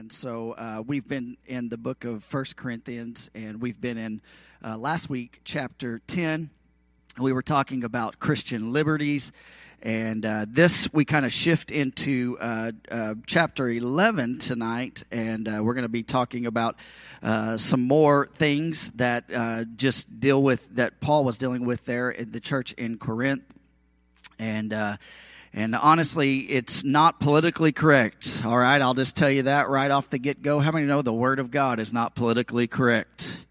And so uh, we've been in the book of First Corinthians, and we've been in uh, last week, chapter 10. We were talking about Christian liberties. And uh, this, we kind of shift into uh, uh, chapter 11 tonight, and uh, we're going to be talking about some more things that just deal with, that Paul was dealing with there in the church in Corinth. And, and honestly, it's not politically correct. All right, I'll just tell you that right off the get go. How many know the Word of God is not politically correct?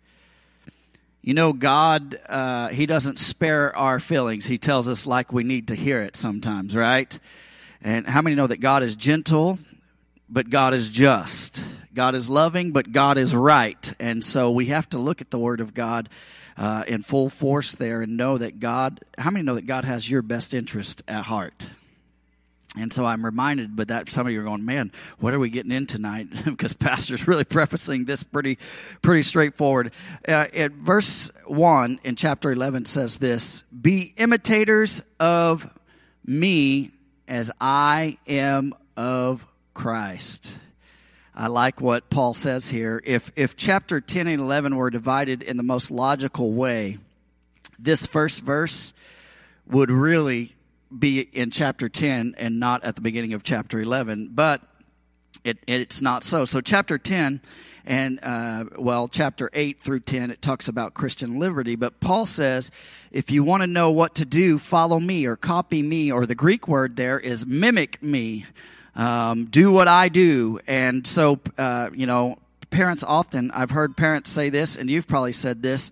You know, God, uh, He doesn't spare our feelings. He tells us like we need to hear it sometimes, right? And how many know that God is gentle, but God is just? God is loving, but God is right. And so we have to look at the Word of God uh, in full force there and know that God, how many know that God has your best interest at heart? And so I'm reminded, but that some of you are going, man, what are we getting in tonight? because Pastor's really prefacing this pretty, pretty straightforward. Uh, at verse one in chapter 11 says this: "Be imitators of me, as I am of Christ." I like what Paul says here. If if chapter 10 and 11 were divided in the most logical way, this first verse would really be in chapter 10 and not at the beginning of chapter 11, but it, it's not so. So, chapter 10 and, uh, well, chapter 8 through 10, it talks about Christian liberty. But Paul says, if you want to know what to do, follow me or copy me, or the Greek word there is mimic me. Um, do what I do. And so, uh, you know, parents often, I've heard parents say this, and you've probably said this,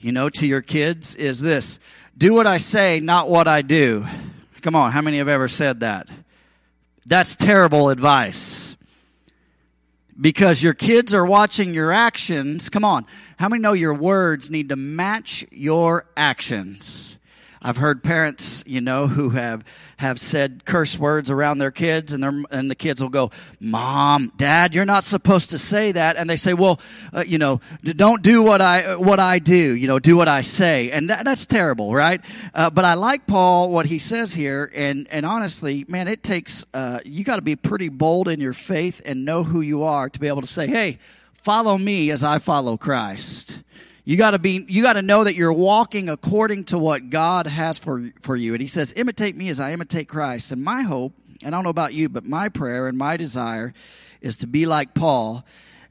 you know, to your kids, is this do what I say, not what I do. Come on, how many have ever said that? That's terrible advice. Because your kids are watching your actions. Come on, how many know your words need to match your actions? I've heard parents, you know, who have have said curse words around their kids, and their and the kids will go, "Mom, Dad, you're not supposed to say that." And they say, "Well, uh, you know, don't do what I what I do. You know, do what I say." And that, that's terrible, right? Uh, but I like Paul what he says here, and and honestly, man, it takes uh, you got to be pretty bold in your faith and know who you are to be able to say, "Hey, follow me as I follow Christ." You got to be you got to know that you're walking according to what God has for for you. And he says, "Imitate me as I imitate Christ." And my hope, and I don't know about you, but my prayer and my desire is to be like Paul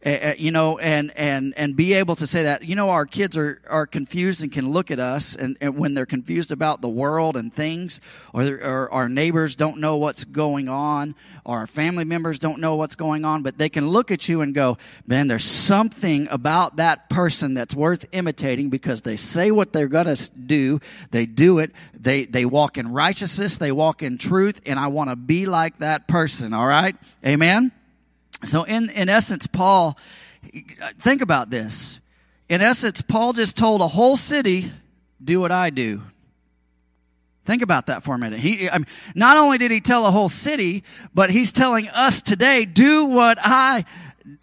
uh, you know, and, and, and be able to say that, you know, our kids are, are confused and can look at us and, and when they're confused about the world and things, or, or our neighbors don't know what's going on, or our family members don't know what's going on, but they can look at you and go, man, there's something about that person that's worth imitating because they say what they're to do, they do it, they, they walk in righteousness, they walk in truth, and I want to be like that person, all right? Amen? So, in, in essence, Paul, think about this. In essence, Paul just told a whole city, do what I do. Think about that for a minute. He, I mean, not only did he tell a whole city, but he's telling us today, do what I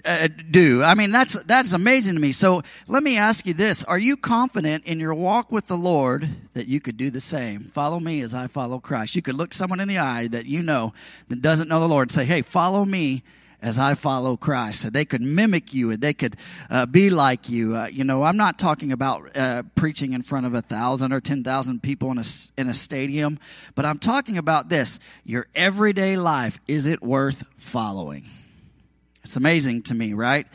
uh, do. I mean, that's, that's amazing to me. So let me ask you this. Are you confident in your walk with the Lord that you could do the same? Follow me as I follow Christ. You could look someone in the eye that you know that doesn't know the Lord and say, hey, follow me as I follow Christ. so They could mimic you and they could uh, be like you. Uh, you know, I'm not talking about uh, preaching in front of a thousand or 10,000 people in a, in a stadium, but I'm talking about this. Your everyday life, is it worth following? It's amazing to me, right?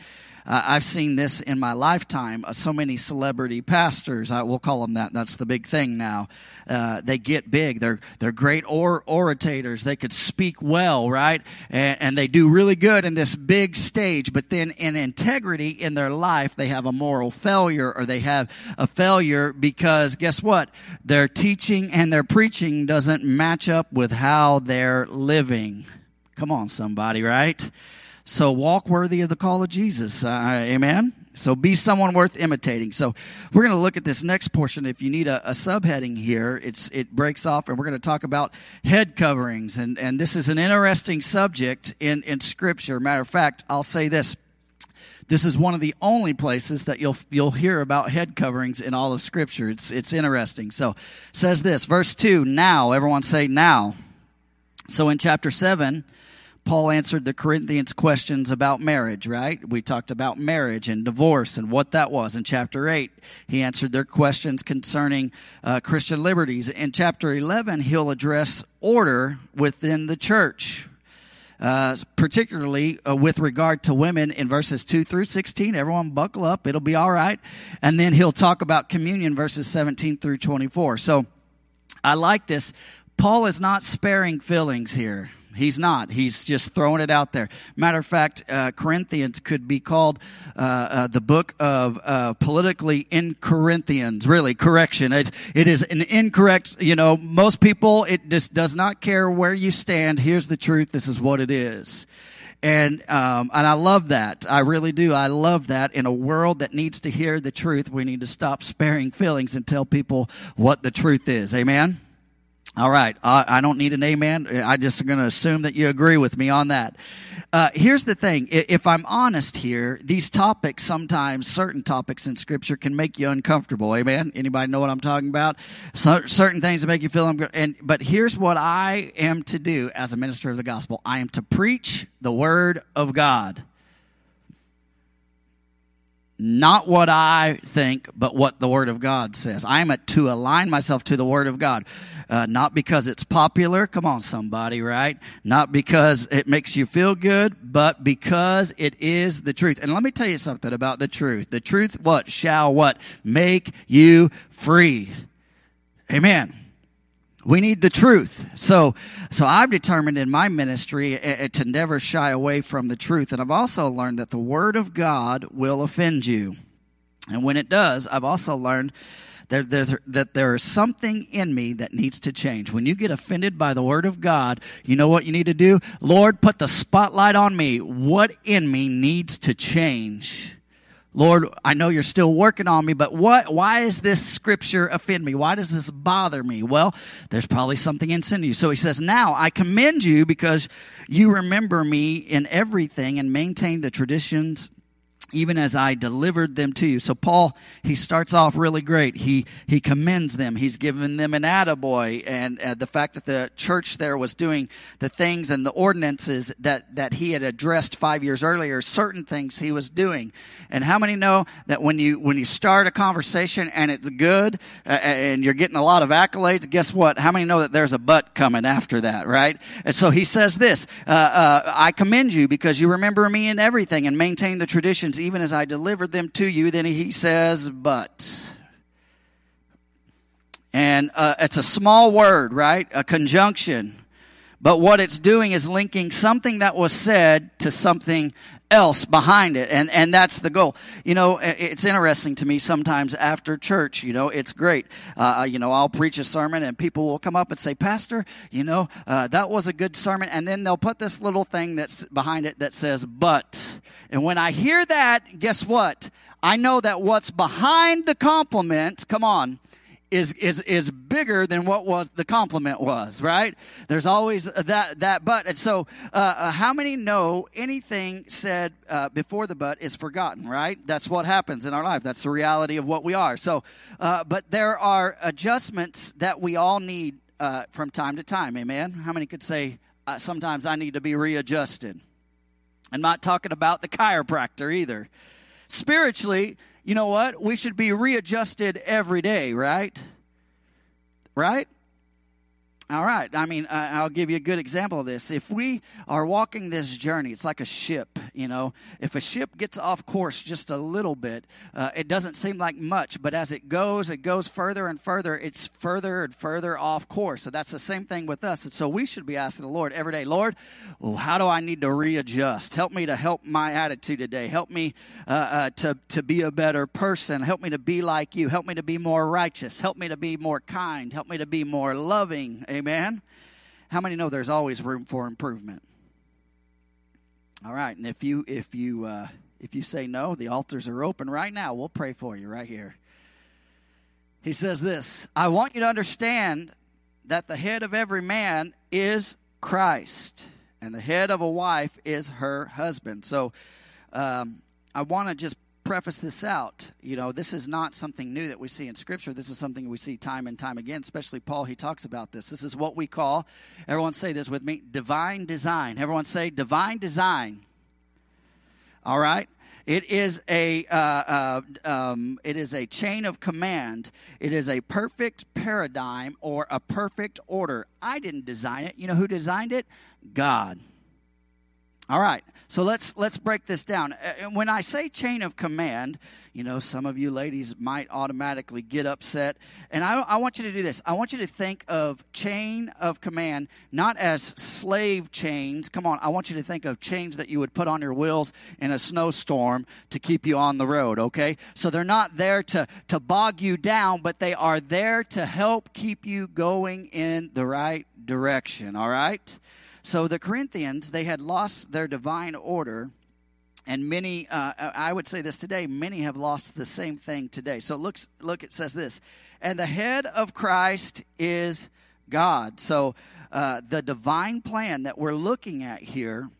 Uh, I've seen this in my lifetime. Uh, so many celebrity pastors, I will call them that. That's the big thing now. Uh, they get big. They're they're great or, orators. They could speak well, right? And, and they do really good in this big stage. But then, in integrity in their life, they have a moral failure, or they have a failure because guess what? Their teaching and their preaching doesn't match up with how they're living. Come on, somebody, right? So walk worthy of the call of Jesus. Uh, amen. So be someone worth imitating. So we're going to look at this next portion. If you need a, a subheading here, it's it breaks off, and we're going to talk about head coverings. And and this is an interesting subject in in Scripture. Matter of fact, I'll say this. This is one of the only places that you'll you'll hear about head coverings in all of Scripture. It's it's interesting. So says this, verse two. Now, everyone say now. So in chapter seven Paul answered the Corinthians questions about marriage, right? We talked about marriage and divorce and what that was. In chapter 8, he answered their questions concerning uh, Christian liberties. In chapter 11, he'll address order within the church. Uh, particularly uh, with regard to women in verses 2 through 16. Everyone buckle up, it'll be all right. And then he'll talk about communion verses 17 through 24. So I like this. Paul is not sparing feelings here. He's not. He's just throwing it out there. Matter of fact, uh, Corinthians could be called uh, uh, the book of uh, politically incorinthians. Really, correction. It, it is an incorrect. You know, most people it just does not care where you stand. Here's the truth. This is what it is. And um, and I love that. I really do. I love that. In a world that needs to hear the truth, we need to stop sparing feelings and tell people what the truth is. Amen. All right. I, I don't need an amen. I just going to assume that you agree with me on that. Uh, here's the thing. If I'm honest here, these topics sometimes, certain topics in scripture can make you uncomfortable. Amen. Anybody know what I'm talking about? So, certain things that make you feel, and, but here's what I am to do as a minister of the gospel. I am to preach the word of God not what I think, but what the Word of God says. I am to align myself to the Word of God. Uh, not because it's popular, come on, somebody, right? Not because it makes you feel good, but because it is the truth. And let me tell you something about the truth. The truth, what? Shall what? Make you free. Amen. We need the truth. So, so I've determined in my ministry uh, to never shy away from the truth. And I've also learned that the Word of God will offend you. And when it does, I've also learned that, there's, that there is something in me that needs to change. When you get offended by the Word of God, you know what you need to do? Lord, put the spotlight on me. What in me needs to change? Lord, I know you're still working on me, but what, why is this scripture offend me? Why does this bother me? Well, there's probably something in you. So he says, now I commend you because you remember me in everything and maintain the traditions even as I delivered them to you. So Paul, he starts off really great. He, he commends them. He's given them an attaboy and uh, the fact that the church there was doing the things and the ordinances that, that he had addressed five years earlier, certain things he was doing. And how many know that when you, when you start a conversation and it's good uh, and you're getting a lot of accolades, guess what? How many know that there's a but coming after that, right? And so he says this, uh, uh I commend you because you remember me in everything and maintain the traditions even as I delivered them to you. Then he says, but. And uh, it's a small word, right? A conjunction. But what it's doing is linking something that was said to something else behind it. And, and that's the goal. You know, it's interesting to me sometimes after church, you know, it's great. Uh, uh, you know, I'll preach a sermon and people will come up and say, Pastor, you know, uh, that was a good sermon. And then they'll put this little thing that's behind it that says, but. And when I hear that, guess what? I know that what's behind the compliment, come on, is is is bigger than what was the compliment was right? There's always that that but. And so uh, uh, how many know anything said uh, before the but is forgotten right? That's what happens in our life. That's the reality of what we are. So uh, but there are adjustments that we all need uh, from time to time. Amen? How many could say sometimes i need to be readjusted? I'm not talking about the chiropractor either. Spiritually you know what? We should be readjusted every day, right? Right? All right. I mean, I'll give you a good example of this. If we are walking this journey, it's like a ship, you know. If a ship gets off course just a little bit, uh, it doesn't seem like much, but as it goes, it goes further and further, it's further and further off course. So that's the same thing with us. And so we should be asking the Lord every day, Lord, how do I need to readjust? Help me to help my attitude today. Help me uh, uh, to, to be a better person. Help me to be like you. Help me to be more righteous. Help me to be more kind. Help me to be more loving. Amen. How many know there's always room for improvement? All right, and if you if you uh, if you say no, the altars are open right now. We'll pray for you right here. He says this: I want you to understand that the head of every man is Christ, and the head of a wife is her husband. So, um, I want to just preface this out. You know, this is not something new that we see in Scripture. This is something we see time and time again, especially Paul. He talks about this. This is what we call, everyone say this with me, divine design. Everyone say divine design. All right? It is a uh, uh, um, it is a chain of command. It is a perfect paradigm or a perfect order. I didn't design it. You know who designed it? God. All right. So let's let's break this down. Uh, when I say chain of command, you know, some of you ladies might automatically get upset, and I, I want you to do this. I want you to think of chain of command not as slave chains. Come on, I want you to think of chains that you would put on your wheels in a snowstorm to keep you on the road. Okay, so they're not there to to bog you down, but they are there to help keep you going in the right direction. All right. So the Corinthians, they had lost their divine order. And many, uh, I would say this today, many have lost the same thing today. So look, look, it says this. And the head of Christ is God. So uh, the divine plan that we're looking at here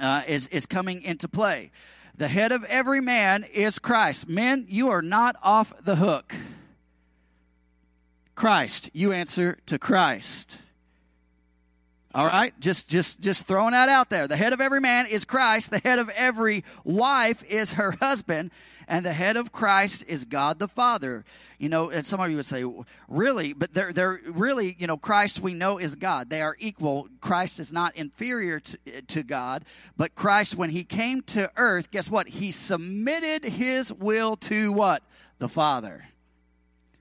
uh, is is coming into play. The head of every man is Christ. Men, you are not off the hook. Christ, you answer to Christ. All right, just just just throwing that out there. The head of every man is Christ. The head of every wife is her husband, and the head of Christ is God the Father. You know, and some of you would say, really, but they're they're really, you know, Christ we know is God. They are equal. Christ is not inferior to, to God, but Christ, when he came to earth, guess what? He submitted his will to what? The Father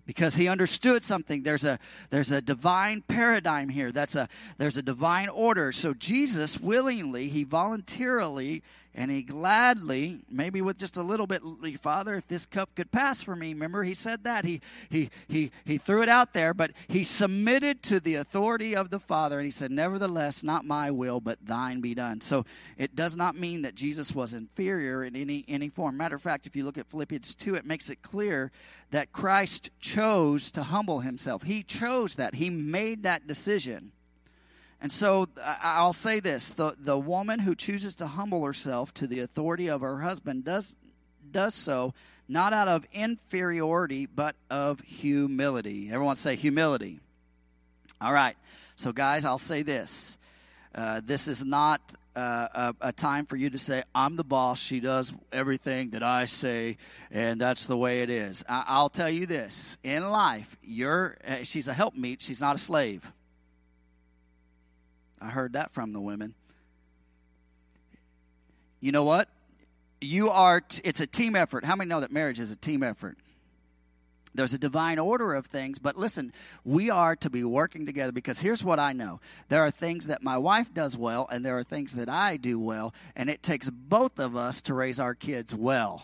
because he understood something. There's a there's a divine paradigm here. That's a there's a divine order. So jesus willingly he voluntarily and he gladly, maybe with just a little bit, Father, if this cup could pass for me. Remember, he said that. He, he, he, he threw it out there, but he submitted to the authority of the Father. And he said, Nevertheless, not my will, but thine be done. So it does not mean that Jesus was inferior in any, any form. Matter of fact, if you look at Philippians 2, it makes it clear that Christ chose to humble himself. He chose that, he made that decision. And so I'll say this the, the woman who chooses to humble herself to the authority of her husband does, does so not out of inferiority, but of humility. Everyone say humility. All right. So, guys, I'll say this. Uh, this is not uh, a, a, time for you to say, I'm the boss. She does everything that I say, and that's the way it is. I, will tell you this in life, you're, uh, she's a helpmeet, she's not a slave. I heard that from the women. You know what? You are, t- it's a team effort. How many know that marriage is a team effort? There's a divine order of things, but listen, we are to be working together because here's what I know. There are things that my wife does well, and there are things that I do well, and it takes both of us to raise our kids well.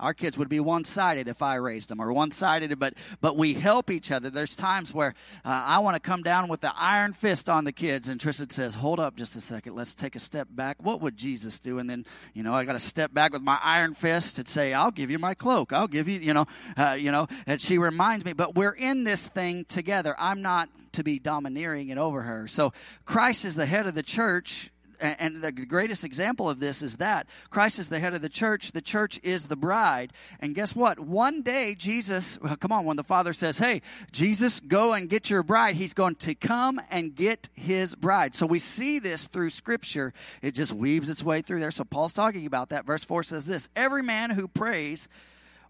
Our kids would be one sided if I raised them, or one sided, but, but we help each other. There's times where uh, I want to come down with the iron fist on the kids, and Tristan says, Hold up just a second, let's take a step back. What would Jesus do? And then, you know, I got to step back with my iron fist and say, I'll give you my cloak. I'll give you, you know, uh, you know, and she reminds me, but we're in this thing together. I'm not to be domineering it over her. So Christ is the head of the church and the greatest example of this is that Christ is the head of the church. The church is the bride. And guess what? One day, Jesus, well, come on, when the Father says, Hey, Jesus, go and get your bride, he's going to come and get his bride. So we see this through Scripture. It just weaves its way through there. So Paul's talking about that. Verse 4 says this Every man who prays,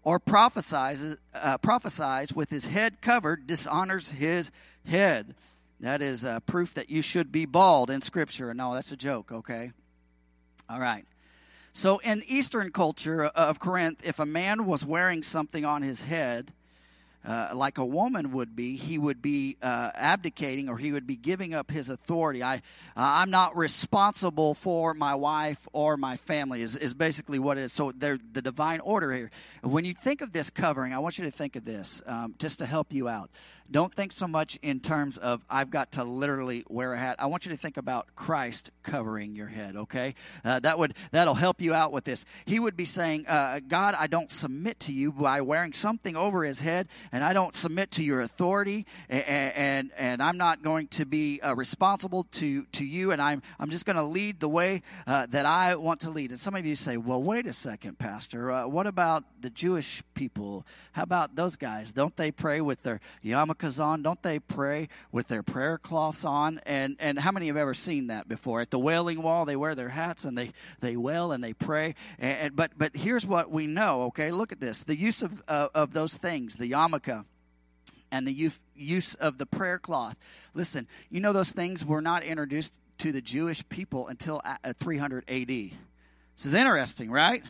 or prophesies, uh, prophesies with his head covered dishonors his head. That is uh, proof that you should be bald in Scripture. No, that's a joke, okay? All right. So, in Eastern culture of Corinth, if a man was wearing something on his head, uh, like a woman would be, he would be uh, abdicating or he would be giving up his authority. I, uh, I'm not responsible for my wife or my family, is, is basically what it is. So, the divine order here. When you think of this covering, I want you to think of this um, just to help you out. Don't think so much in terms of I've got to literally wear a hat. I want you to think about Christ covering your head. Okay, uh, that would that'll help you out with this. He would be saying, uh, "God, I don't submit to you by wearing something over his head, and I don't submit to your authority, and and, and I'm not going to be uh, responsible to to you, and I'm I'm just going to lead the way uh, that I want to lead. And some of you say, well, wait a second, Pastor. Uh, what about the Jewish people? How about those guys? Don't they pray with their yarmulkes on? Don't they pray with their prayer cloths on? And and how many have ever seen that before? At the Wailing Wall, they wear their hats and they they wail and they pray. And, and but but here's what we know. Okay, look at this: the use of uh, of those things, the yarmulke and the use of the prayer cloth. Listen, you know those things were not introduced to the Jewish people until 300 AD. This is interesting, right?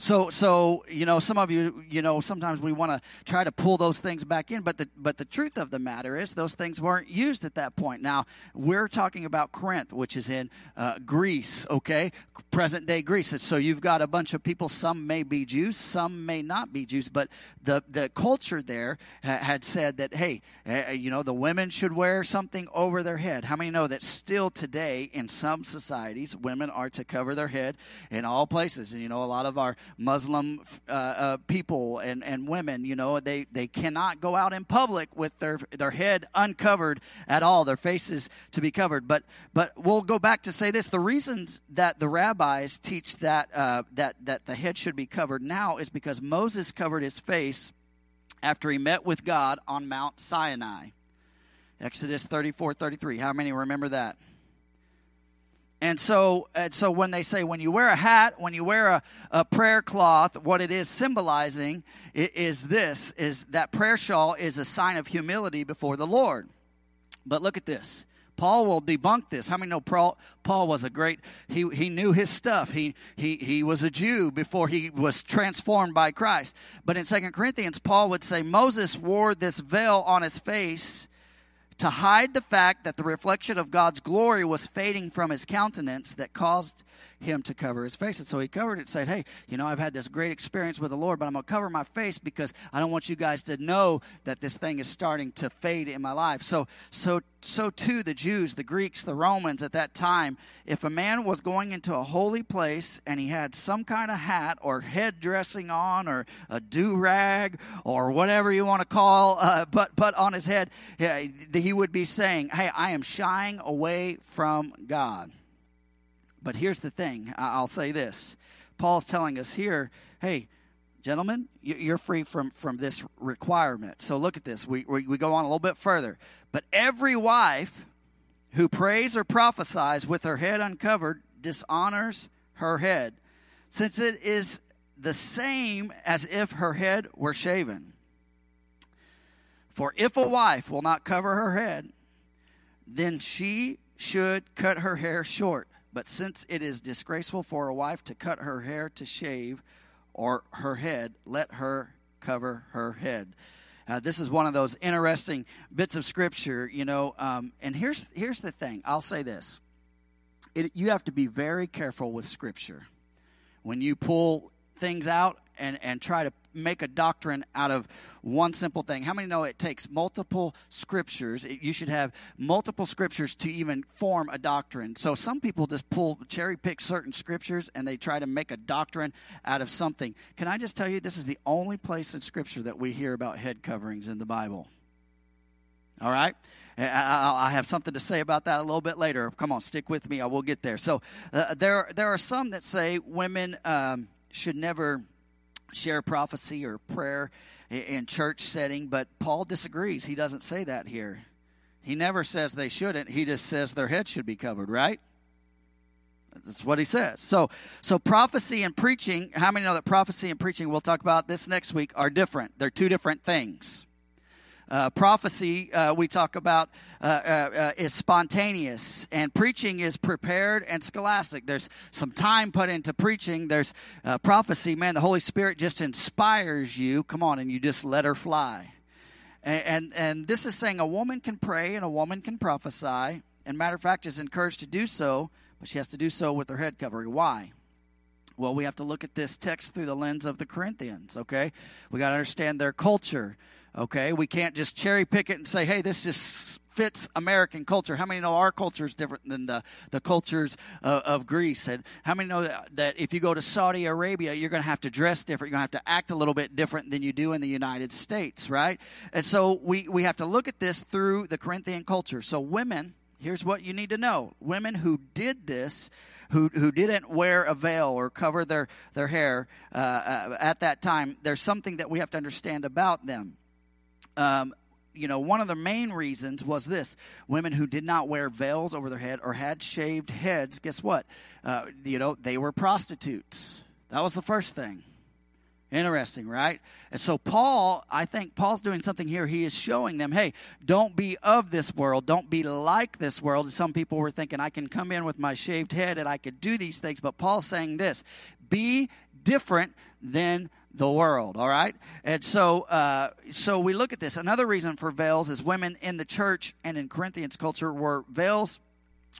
So, so you know, some of you, you know, sometimes we want to try to pull those things back in, but the but the truth of the matter is, those things weren't used at that point. Now, we're talking about Corinth, which is in uh, Greece, okay, present day Greece. So you've got a bunch of people. Some may be Jews, some may not be Jews, but the the culture there ha- had said that, hey, uh, you know, the women should wear something over their head. How many know that still today in some societies, women are to cover their head in all places? And you know, a lot of our Muslim uh, uh, people and, and women, you know, they, they cannot go out in public with their, their head uncovered at all, their faces to be covered. But, but we'll go back to say this the reasons that the rabbis teach that, uh, that, that the head should be covered now is because Moses covered his face after he met with God on Mount Sinai. Exodus 34 33. How many remember that? And so, and so when they say when you wear a hat, when you wear a, a prayer cloth, what it is symbolizing is this: is that prayer shawl is a sign of humility before the Lord. But look at this. Paul will debunk this. How many know Paul, Paul was a great, he, he knew his stuff. He, he, he was a Jew before he was transformed by Christ. But in Second Corinthians, Paul would say Moses wore this veil on his face to hide the fact that the reflection of God's glory was fading from his countenance that caused him to cover his face. And so he covered it and said, Hey, you know, I've had this great experience with the Lord, but I'm going to cover my face because I don't want you guys to know that this thing is starting to fade in my life. So, so, so too the Jews, the Greeks, the Romans at that time, if a man was going into a holy place and he had some kind of hat or head dressing on or a do rag or whatever you want to call, uh, but, but on his head, he would be saying, Hey, I am shying away from God. But here's the thing I'll say this Paul's telling us here, hey, gentlemen, you're free from, from this requirement. So look at this. We, we, we go on a little bit further. But every wife who prays or prophesies with her head uncovered dishonors her head, since it is the same as if her head were shaven. For if a wife will not cover her head, then she should cut her hair short. But since it is disgraceful for a wife to cut her hair to shave or her head, let her cover her head. Uh, this is one of those interesting bits of scripture, you know. Um, and here's here's the thing. I'll say this: it, you have to be very careful with scripture when you pull things out and, and try to make a doctrine out of one simple thing. How many know it takes multiple scriptures? It, you should have multiple scriptures to even form a doctrine. So some people just pull, cherry pick certain scriptures and they try to make a doctrine out of something. Can I just tell you, this is the only place in scripture that we hear about head coverings in the Bible. All right? I have something to say about that a little bit later. Come on, stick with me. I will get there. So uh, there, there are some that say women um, should never share prophecy or prayer in church setting, but Paul disagrees. He doesn't say that here. He never says they shouldn't. He just says their head should be covered, right? That's what he says. So, so prophecy and preaching. How many know that prophecy and preaching? We'll talk about this next week. Are different. They're two different things. Uh, prophecy, uh, we talk about, uh, uh, uh, is spontaneous, and preaching is prepared and scholastic. There's some time put into preaching. There's uh, prophecy, man, the Holy Spirit just inspires you. Come on, and you just let her fly. And, and, and this is saying a woman can pray and a woman can prophesy, and matter of fact, is encouraged to do so, but she has to do so with her head covering. Why? Well, we have to look at this text through the lens of the Corinthians, okay? We got to understand their culture. Okay, we can't just cherry pick it and say, "Hey, this just fits American culture. How many know our culture is different than the, the cultures of, of Greece? And how many know that, that if you go to Saudi Arabia, you're going to have to dress different? You're going to have to act a little bit different than you do in the United States, right? And so we, we have to look at this through the Corinthian culture. So, women, here's what you need to know women who did this who, who didn't wear a veil or cover their, their hair uh, uh, at that time, there's something that we have to understand about them. Um, you know, one of the main reasons was this women who did not wear veils over their head or had shaved heads, guess what? Uh, you know, they were prostitutes. That was the first thing. Interesting, right? And so, Paul, I think Paul's doing something here. He is showing them, hey, don't be of this world. Don't be like this world. Some people were thinking, I can come in with my shaved head and I could do these things. But Paul's saying this be different than the world all right and so uh, so we look at this another reason for veils is women in the church and in corinthians culture were veils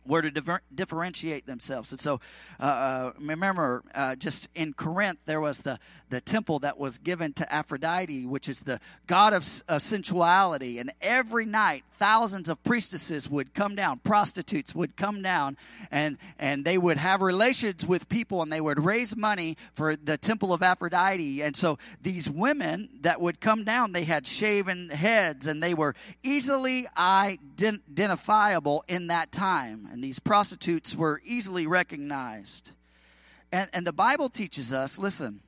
were to differ- differentiate themselves. And so, uh, uh, remember, uh, just in Corinth, there was the, the temple that was given to Aphrodite, which is the god of, of sensuality. And every night, thousands of priestesses would come down, prostitutes would come down, and, and they would have relations with people and they would raise money for the temple of Aphrodite. And so, these women that would come down, they had shaven heads and they were easily identifiable in that time and these prostitutes were easily recognized. And, and the Bible teaches us listen,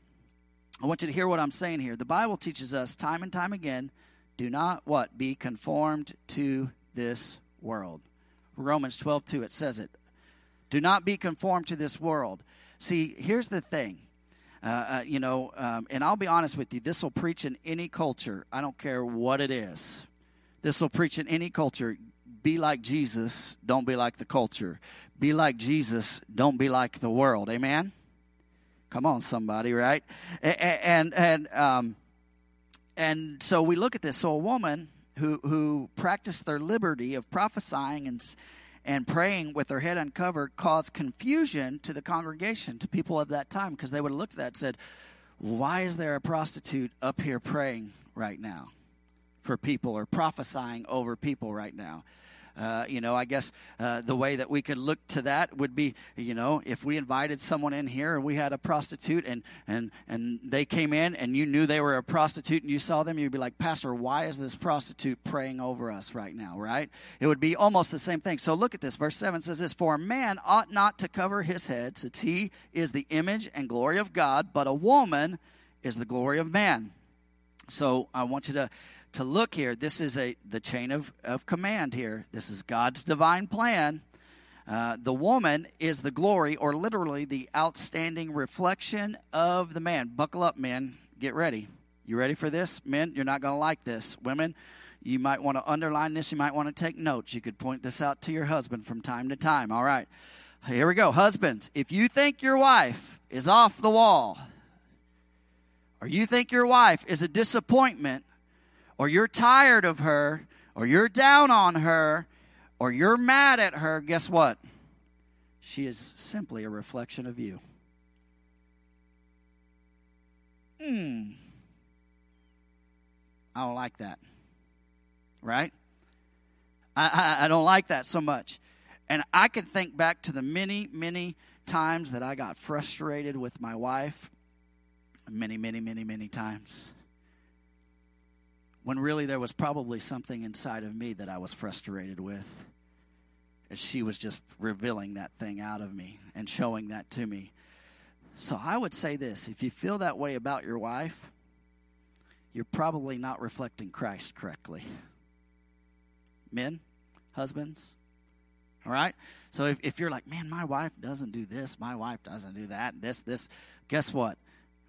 I want you to hear what I'm saying here. The Bible teaches us time and time again do not what? Be conformed to this world. Romans 12 2, it says it. Do not be conformed to this world. See, here's the thing. Uh, uh, you know, um, and I'll be honest with you, this will preach in any culture. I don't care what it is. This will preach in any culture be like Jesus, don't be like the culture. Be like Jesus, don't be like the world. Amen? Come on, somebody, right? And, and, um, and so we look at this. So a woman who, who practiced their liberty of prophesying and, and praying with their head uncovered caused confusion to the congregation, to people of that time, because they would have looked at that and said, Why is there a prostitute up here praying right now for people or prophesying over people right now? Uh, you know, I guess uh, the way that we could look to that would be, you know, if we invited someone in here and we had a prostitute and and and they came in and you knew they were a prostitute and you saw them, you'd be like, Pastor, why is this prostitute praying over us right now? Right? It would be almost the same thing. So look at this. Verse seven says this: For a man ought not to cover his head, since he is the image and glory of God, but a woman is the glory of man. So I want you to to look here. This is a the chain of, of command here. This is God's divine plan. Uh, the woman is the glory, or literally the outstanding reflection of the man. Buckle up, men. Get ready. You ready for this? Men, you're not going to like this. Women, you might want to underline this. You might want to take notes. You could point this out to your husband from time to time. All right. Here we go. Husbands, if you think your wife is off the wall, or you think your wife is a disappointment, or you're tired of her, or you're down on her, or you're mad at her, guess what? She is simply a reflection of you. Hmm. I don't like that. Right? I, I, I don't like that so much. And I can think back to the many, many times that I got frustrated with my wife. Many, many, many, many times when really there was probably something inside of me that I was frustrated with. As she was just revealing that thing out of me and showing that to me. So I would say this if you feel that way about your wife, you're probably not reflecting Christ correctly. Men, husbands, all right? So if, if you're like, man, my wife doesn't do this, my wife doesn't do that, this, this, guess what?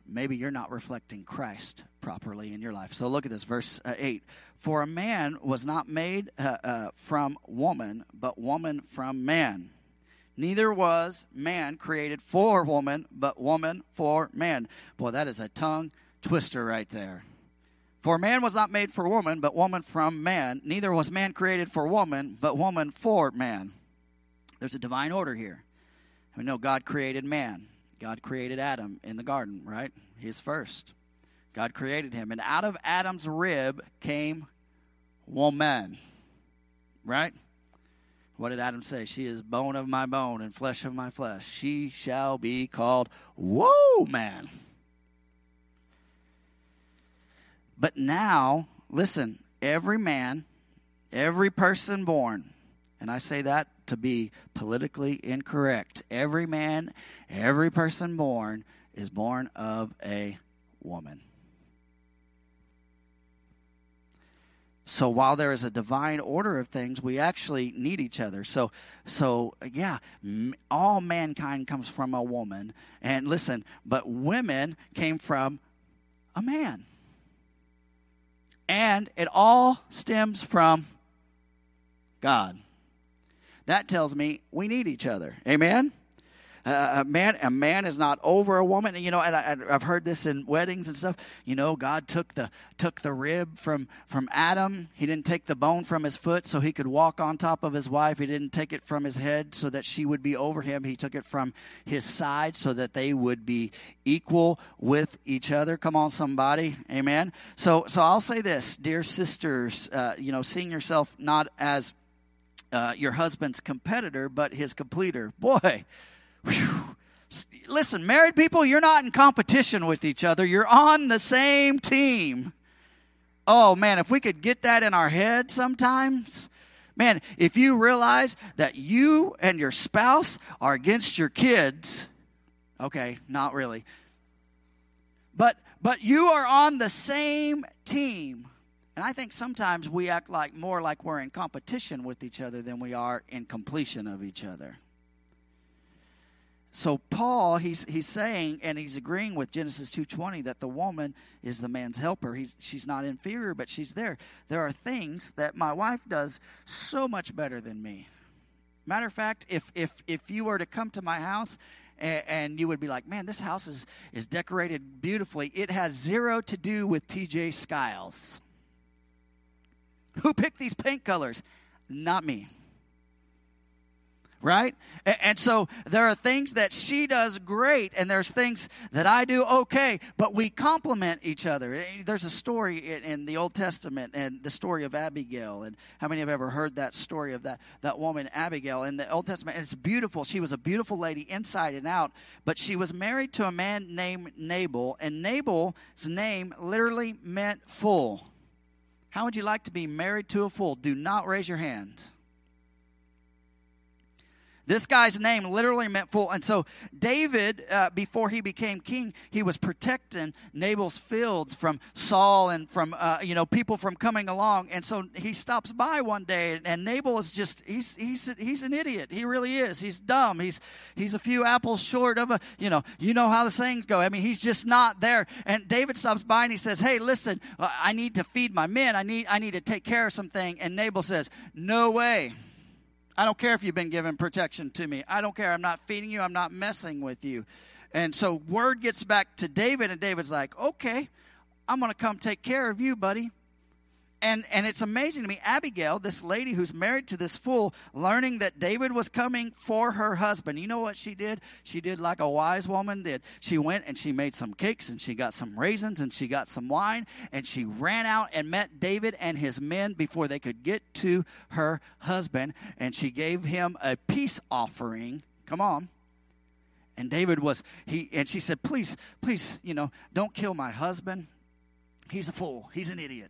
Maybe you're not reflecting Christ properly in your life. So look at this, verse uh, 8. For a man was not made uh, uh, from woman, but woman from man. Neither was man created for woman, but woman for man. Boy, that is a tongue twister right there. For man was not made for woman, but woman from man. Neither was man created for woman, but woman for man. There's a divine order here. We know God created man. God created Adam in the garden, right? He's first. God created him. And out of Adam's rib came woman. right? What did Adam say? She is bone of my bone and flesh of my flesh. She shall be called Whoa Man. But now, listen, every man, every person born, and I say that to be politically incorrect, every man, every person born is born of a woman. So while there is a divine order of things, we actually need each other. So, so yeah, all mankind comes from a woman. And listen, but women came from a man. And it all stems from God. That tells me we need each other. Amen? Uh, a man a man is not over a woman. You know and I, have heard this in weddings and stuff. You know god took the took the rib from from adam. He didn't take the bone from his foot so he could walk on top of his wife. He didn't take it from his head so that she would be over him. He took it from his side so that they would be equal with each other. Come on somebody. Amen? So so i'll say this dear sisters uh, you know seeing yourself not as uh, your husband's competitor but his completer boy Whew. Listen, married people, you're not in competition with each other. You're on the same team. Oh man, if we could get that in our head sometimes. Man, if you realize that you and your spouse are against your kids, okay, not really. But but you are on the same team. And I think sometimes we act like more like we're in competition with each other than we are in completion of each other. So Paul, he's he's saying, and he's agreeing with Genesis two twenty that the woman is the man's helper. He's, she's not inferior, but she's there. There are things that my wife does so much better than me. Matter of fact, if if if you were to come to my house and, and you would be like, man, this house is is decorated beautifully. It has zero to do with T.J. Skiles. Who picked these paint colors? Not me right? And so there are things that she does great, and there's things that I do okay, but we complement each other. Eh, there's a story in the Old Testament, and the story of Abigail. And how many have ever heard that story of that, that woman, Abigail, in the Old Testament? It's beautiful. She was a beautiful lady inside and out, but she was married to a man named Nabal, and Nabal's name literally meant fool. How would you like to be married to a fool? Do not raise your hand. This guy's name literally meant fool. And so, David, uh, before he became king, he was protecting Nabal's fields from Saul and from, uh, you know, people from coming along. And so he stops by one day, and Nabal is just, he's, he's, he's an idiot. He really is. He's dumb. He's, he's a few apples short of a, you know, you know how the sayings go. I mean, he's just not there. And David stops by and he says, hey, listen, uh, I need to feed my men. I need, I need to take care of something. And Nabal says, no way. I don't care if you've been given protection to me. I don't care. I'm not feeding you. I'm not messing with you. And so word gets back to David, and David's like, okay, I'm going to come take care of you, buddy and and it's amazing to me abigail this lady who's married to this fool learning that david was coming for her husband. You know what she did? She did like a wise woman did. She went and she made some cakes and she got some raisins and she got some wine and she ran out and met david and his men before they could get to her husband and she gave him a peace offering. Come on. And david was he and she said please please you know don't kill my husband. He's a fool. He's an idiot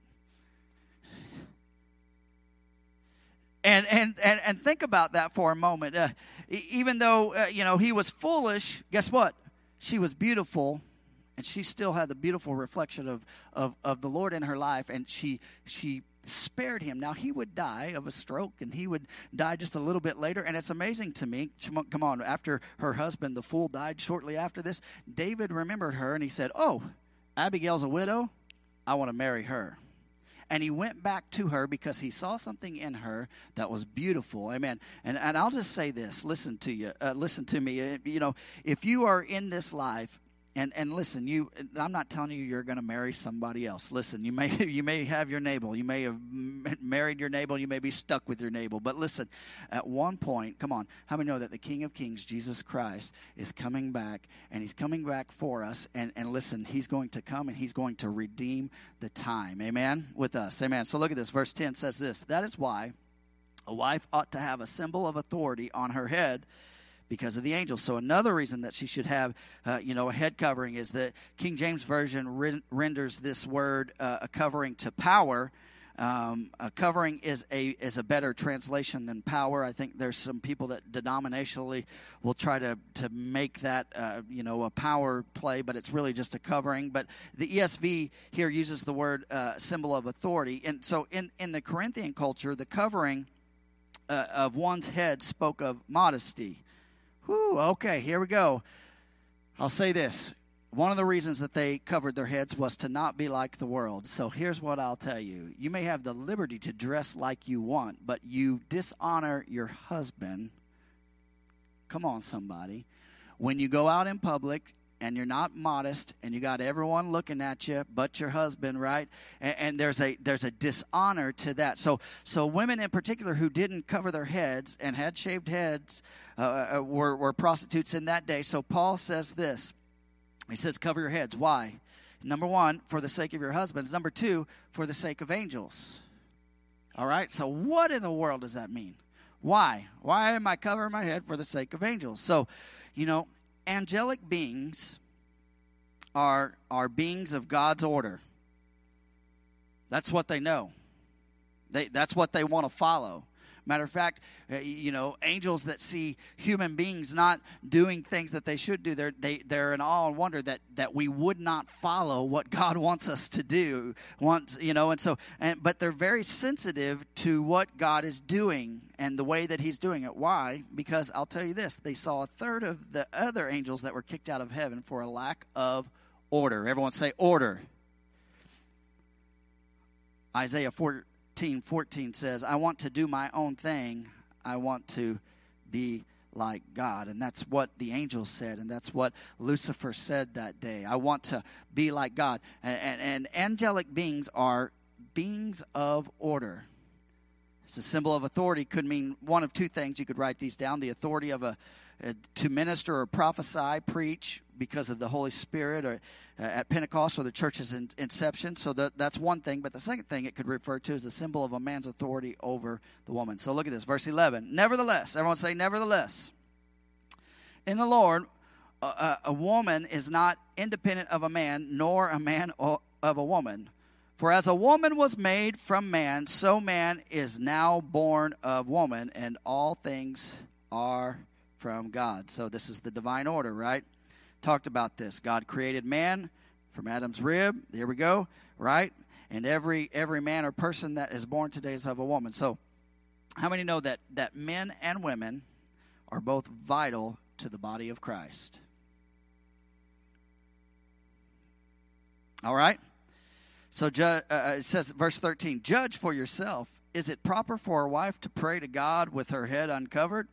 And, and, and, and think about that for a moment. Uh, even though, uh, you know, he was foolish, guess what? She was beautiful, and she still had the beautiful reflection of, of, of the Lord in her life, and she, she spared him. Now, he would die of a stroke, and he would die just a little bit later. And it's amazing to me. Come on, after her husband, the fool, died shortly after this, David remembered her, and he said, Oh, Abigail's a widow. I want to marry her and he went back to her because he saw something in her that was beautiful. Amen. And, and i'll just say this. Listen to you. Uh, listen to me. Uh, you know if you are in this life and and listen you i'm not telling you you're going to marry somebody else. Listen you may you may have your neighbor you may have married your neighbor you may be stuck with your neighbor but listen at one point come on how many know that the king of kings jesus christ is coming back and he's coming back for us and and listen he's going to come and he's going to redeem the time. Amen? With us. Amen. So look at this. Verse 10 says this that is why A wife ought to have a symbol of authority on her head because of the angels. So another reason that she should have, uh, you know, a head covering is that King James version renders this word uh, a covering to power. Um, a covering is a is a better translation than power. I think there's some people that denominationally will try to to make that uh, you know a power play, but it's really just a covering. But the ESV here uses the word uh, symbol of authority, and so in in the Corinthian culture, the covering uh, of one's head spoke of modesty. Whew, okay, here we go. I'll say this. One of the reasons that they covered their heads was to not be like the world. So here's what I'll tell you. You may have the liberty to dress like you want, but you dishonor your husband. Come on, somebody. When you go out in public and you're not modest and you got everyone looking at you but your husband right? And, and, there's a there's a dishonor to that. So so women in particular who didn't cover their heads and had shaved heads uh, uh, were, were prostitutes in that day. So paul says this. He says cover your heads. Why? Number one for the sake of your husbands. Number two for the sake of angels. All right? So what in the world does that mean? Why? Why am i covering my head for the sake of angels? So you know angelic beings are, are beings of God's order. That's what they know. They, that's what they want to follow. Matter of fact, uh, you know, angels that see human beings not doing things that they should do, they're, they, they're in awe and wonder that, that we would not follow what God wants us to do. Wants, you know, and so, and, but they're very sensitive to what God is doing and the way that He's doing it. Why? Because I'll tell you this they saw a third of the other angels that were kicked out of heaven for a lack of order. Everyone say order. Isaiah 4 14, 14 says, I want to do my own thing. I want to be like God. And that's what the angel said, and that's what Lucifer said that day. I want to be like God. And, and, and angelic beings are beings of order. It's a symbol of authority, could mean one of two things. You could write these down the authority of a, a to minister or prophesy, preach because of the Holy Spirit, or uh, at Pentecost or the church's in, inception. So that, that's one thing. But the second thing it could refer to is the symbol of a man's authority over the woman. So look at this, verse 11. Nevertheless, everyone say, nevertheless, in the Lord, a, a woman is not independent of a man, nor a man of a woman. For as a woman was made from man, so man is now born of woman, and all things are from God. So this is the divine order, right? talked about this. God created man from Adam's rib. There we go, right? And every every man or person that is born today is of a woman. So, how many know that that men and women are both vital to the body of Christ? All right. So ju- uh, uh it says, verse 13, judge for yourself. Is it proper for a wife to pray to God with her head uncovered?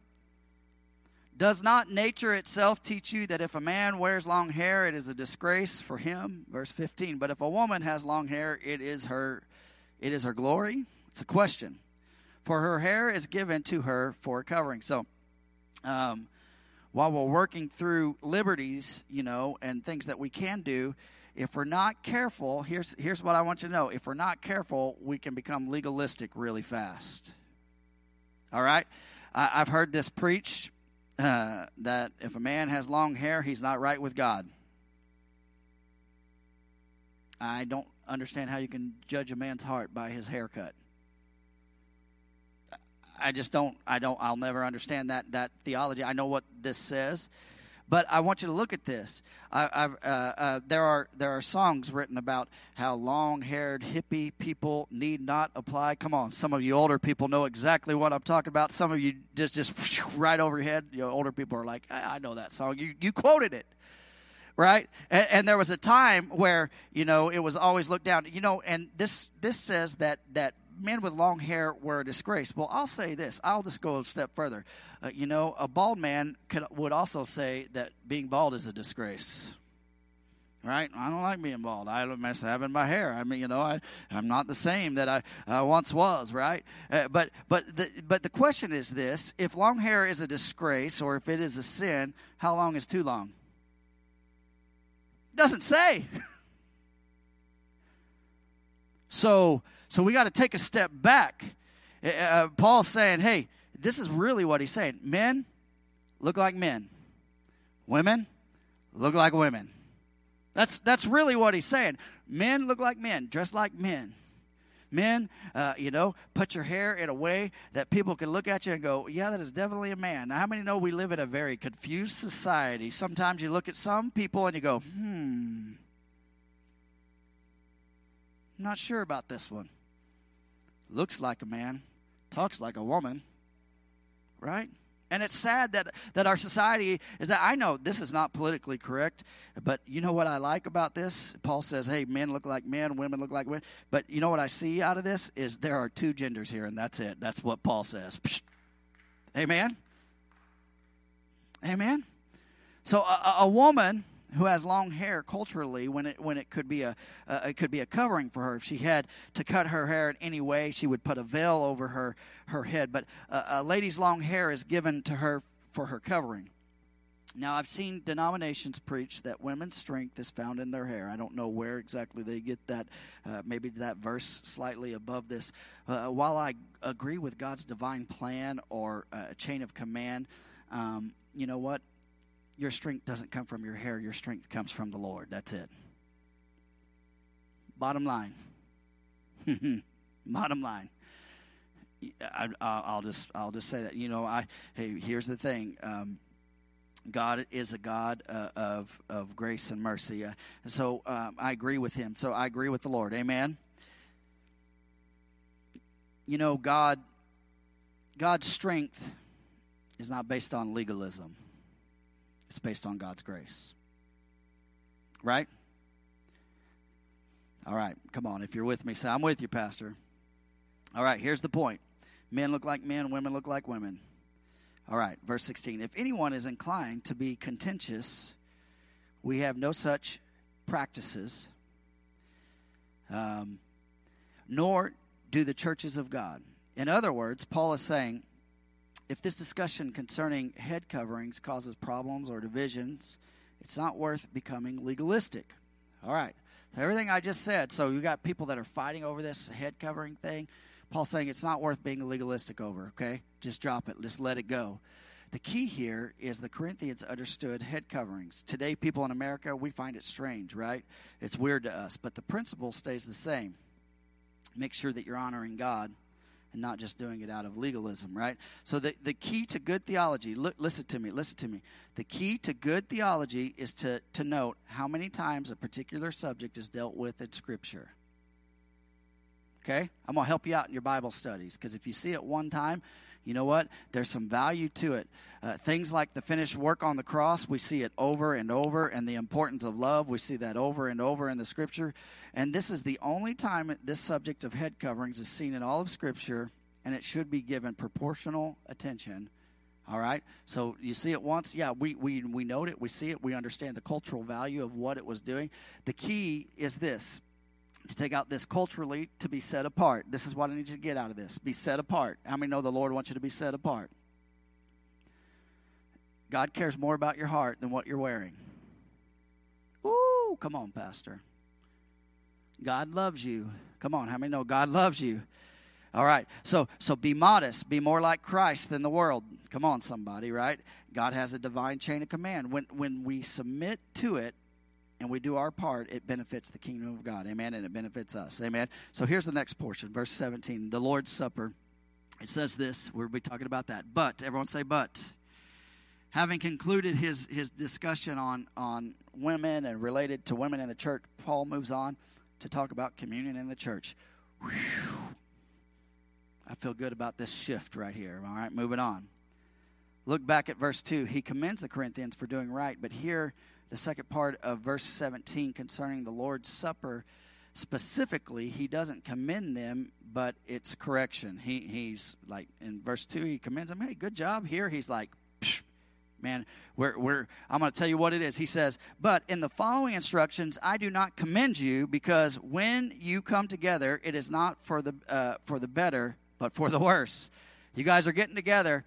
Does not nature itself teach you that if a man wears long hair, it is a disgrace for him? Verse 15. But if a woman has long hair, it is her it is her glory. It's a question. For her hair is given to her for covering. So um, while we're working through liberties, you know, and things that we can do, if we're not careful, here's here's what I want you to know. If we're not careful, we can become legalistic really fast. All right? I, I've heard this preached uh, that if a man has long hair, he's not right with God. I don't understand how you can judge a man's heart by his haircut. I just don't. I don't. I'll never understand that that theology. I know what this says, but I want you to look at this. I, uh, uh, there are there are songs written about how long-haired hippie people need not apply. Come on, some of you older people know exactly what I'm talking about. Some of you just just right over your head. You know, older people are like, I, I know that song. You you quoted it right and, and, there was a time where you know it was always looked down you know and this this says that that men with long hair were a disgrace. Well, I'll say this. I'll just go a step further. Uh, you know, a bald man could, would also say that being bald is a disgrace. Right? I don't like being bald. I don't miss having my hair. I mean, you know, I, I'm not the same that I uh, once was, right? Uh, but but the, but the question is this if long hair is a disgrace or if it is a sin, how long is too long? Doesn't say. so so we got to take a step back uh, Paul's saying, hey, this is really what he's saying. Men look like men, women look like women. That's, that's really what he's saying. Men look like men, dress like men. Men, uh, you know, put your hair in a way that people can look at you and go, yeah, that is definitely a man. Now, how many know we live in a very confused society? Sometimes you look at some people and you go, hmm, not sure about this one. Looks like a man, talks like a woman, right? And it's sad that, that our society is that I know this is not politically correct, but you know what I like about this? Paul says, hey, men look like men, women look like women. But you know what I see out of this is there are two genders here, and that's it. That's what Paul says. Psh. Amen? Amen? So a, a woman who has long hair culturally when it when it could be a uh, it could be a covering for her. If she had to cut her hair in any way she would put a veil over her her head. But uh, a lady's long hair is given to her for her covering. Now i've seen denominations preach that women's strength is found in their hair. I don't know where exactly they get that uh, maybe that verse slightly above this. Uh, while i agree with god's divine plan or uh, a chain of command um, you know what your strength doesn't come from your hair, your strength comes from the Lord. That's it. Bottom line. Bottom line. I, will just I'll just say that you know I hey here's the thing um, God is a God uh, of of grace and mercy uh, so um, I agree with him so I agree with the Lord Amen you know God God's strength is not based on legalism it's based on God's grace. Right? All right, come on. If you're with me, say, I'm with you, Pastor. All right, here's the point men look like men, women look like women. All right, verse 16. If anyone is inclined to be contentious, we have no such practices, um, nor do the churches of God. In other words, Paul is saying if this discussion concerning head coverings causes problems or divisions, it's not worth becoming legalistic. All right. So everything I just said. So you got people that are fighting over this head covering thing. Paul's saying it's not worth being legalistic over, okay? Just drop it. Just let it go. The key here is the Corinthians understood head coverings. Today, people in America, we find it strange, right? It's weird to us, but the principle stays the same. Make sure that you're honoring God and not just doing it out of legalism, right? So the, the key to good theology, look, listen to me, listen to me. The key to good theology is to, to note how many times a particular subject is dealt with in Scripture. Okay? I'm going to help you out in your Bible studies because if you see it one time, you know what? There's some value to it. Uh, things like the finished work on the cross, we see it over and over, and the importance of love, we see that over and over in the scripture. And this is the only time this subject of head coverings is seen in all of scripture, and it should be given proportional attention. All right? So you see it once, yeah, we, we, we note it, we see it, we understand the cultural value of what it was doing. The key is this to take out this culturally to be set apart. This is what I need you to get out of this. Be set apart. How many know the Lord wants you to be set apart? God cares more about your heart than what you're wearing. Ooh, come on, Pastor. God loves you. Come on, how many know God loves you? All right. So so be modest, be more like Christ than the world. Come on somebody, right? God has a divine chain of command. When when we submit to it, and we do our part, it benefits the kingdom of God. Amen. And it benefits us. Amen. So here's the next portion, verse 17. The Lord's Supper. It says this. We'll be talking about that. But, everyone say, but. Having concluded his, his discussion on, on women and related to women in the church, Paul moves on to talk about communion in the church. Whew. I feel good about this shift right here. All right, moving on. Look back at verse 2. He commends the Corinthians for doing right, but here the second part of verse 17 concerning the Lord's Supper, specifically, he doesn't commend them, but it's correction. He, he's like, in verse 2, he commends them, hey, good job. Here, he's like, man, we're, we're, I'm going to tell you what it is. He says, but in the following instructions, I do not commend you because when you come together, it is not for the, uh, for the better, but for the worse. You guys are getting together.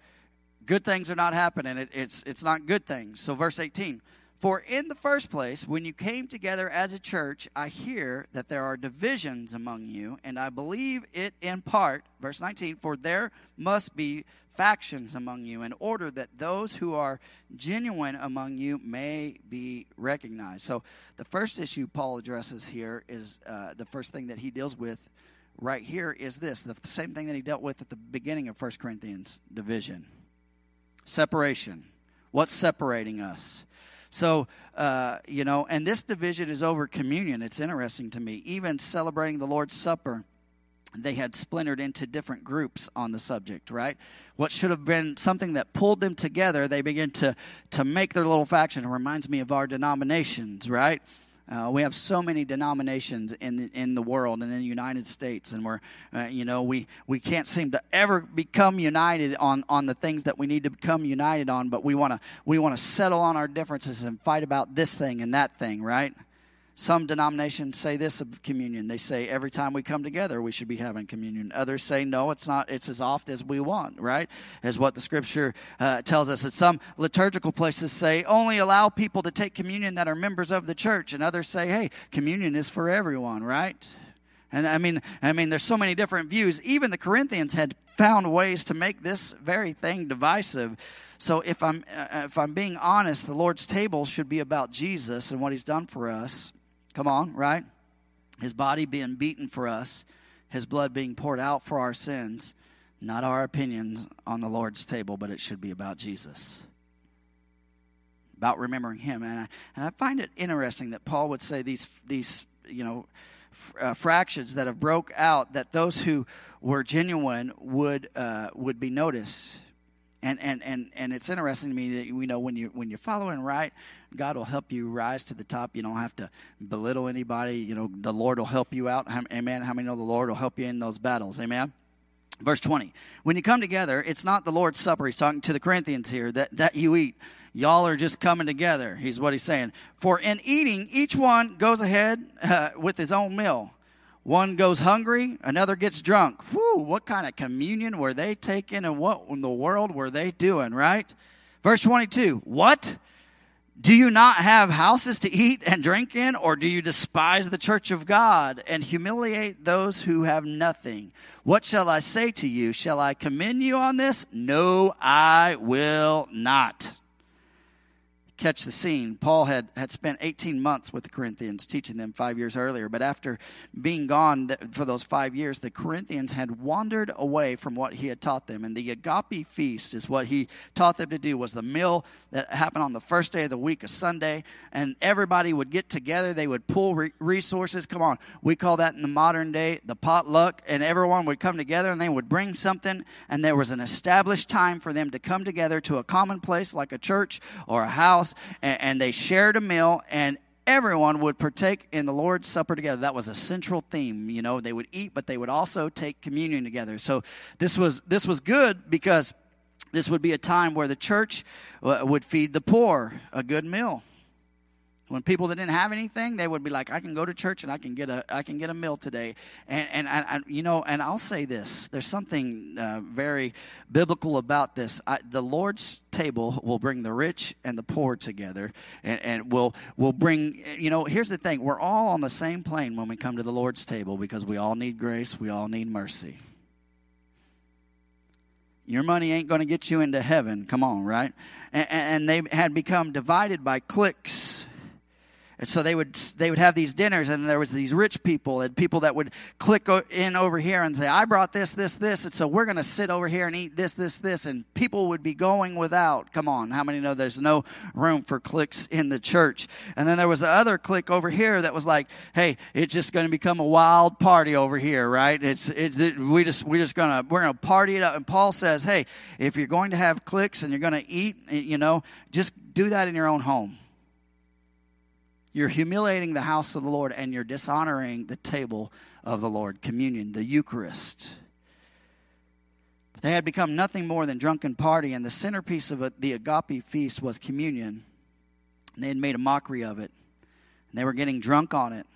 Good things are not happening. It, it's, it's not good things. So, verse 18 For in the first place, when you came together as a church, I hear that there are divisions among you, and I believe it in part. Verse 19 For there must be factions among you, in order that those who are genuine among you may be recognized. So, the first issue Paul addresses here is uh, the first thing that he deals with right here is this the same thing that he dealt with at the beginning of 1 Corinthians division, separation. What's separating us? So, uh, you know, and this division is over communion. It's interesting to me. Even celebrating the Lord's Supper, they had splintered into different groups on the subject, right? What should have been something that pulled them together, they begin to, to make their little faction. It reminds me of our denominations, right? Uh, we have so many denominations in the, in the world and in the United States, and we're, uh, you know, we, we can't seem to ever become united on, on the things that we need to become united on. But we want to we want to settle on our differences and fight about this thing and that thing, right? Some denominations say this of communion. They say every time we come together, we should be having communion. Others say no, it's not. It's as oft as we want, right? Is what the scripture uh, tells us. And some liturgical places say only allow people to take communion that are members of the church, and others say, hey, communion is for everyone, right? And I mean, I mean, there's so many different views. Even the Corinthians had found ways to make this very thing divisive. So if I'm uh, if I'm being honest, the Lord's table should be about Jesus and what He's done for us Come on, right? His body being beaten for us, his blood being poured out for our sins. Not our opinions on the Lord's table, but it should be about Jesus. About remembering him. And I, and I find it interesting that Paul would say these, these you know, uh, fractions that have broke out, that those who were genuine would, uh, would be noticed and and and and it's interesting to me that you know when you when you're following right god will help you rise to the top. You don't have to belittle anybody. You know the lord will help you out. Amen. How many know the lord will help you in those battles? Amen? Verse 20 when you come together it's not the lord's supper. He's talking to the corinthians here that that you eat. Y'all are just coming together he's what he's saying. For in eating each one goes ahead uh, with his own meal one goes hungry, another gets drunk. Whew, what kind of communion were they taking and what in the world were they doing, right? Verse 22 What? Do you not have houses to eat and drink in, or do you despise the church of God and humiliate those who have nothing? What shall I say to you? Shall I commend you on this? No, I will not catch the scene. Paul had, had spent 18 months with the Corinthians, teaching them five years earlier. But after being gone for those five years, the Corinthians had wandered away from what he had taught them. And the agape feast is what he taught them to do, was the meal that happened on the first day of the week, a Sunday. And everybody would get together. They would pull re- resources. Come on, we call that in the modern day the potluck. And everyone would come together and they would bring something. And there was an established time for them to come together to a common place like a church or a house house and, and they shared a meal and everyone would partake in the Lord's Supper together. That was a central theme. You know, they would eat, but they would also take communion together. So this was this was good because this would be a time where the church uh, would feed the poor a good meal. When people that didn't have anything, they would be like, "I can go to church and I can get a I can get a meal today." And and, and, you know, and I'll say this: there's something uh, very biblical about this. I, the Lord's table will bring the rich and the poor together, and, and will will bring. You know, here's the thing: we're all on the same plane when we come to the Lord's table because we all need grace, we all need mercy. Your money ain't going to get you into heaven. Come on, right? And, and they had become divided by cliques and so they would they would have these dinners, and there was these rich people and people that would click in over here and say, "I brought this, this, this," and so we're going to sit over here and eat this, this, this, and people would be going without. Come on, how many know there's no room for cliques in the church? And then there was the other clique over here that was like, "Hey, it's just going to become a wild party over here, right? It's it's we just we just gonna we're gonna party it up." And Paul says, "Hey, if you're going to have cliques and you're going to eat, eh, you know, just do that in your own home." You're humiliating the house of the Lord and you're dishonoring the table of the Lord, communion, the Eucharist. But they had become nothing more than drunken party, and the centerpiece of the agape feast was communion. And they had made a mockery of it. And they were getting drunk on it.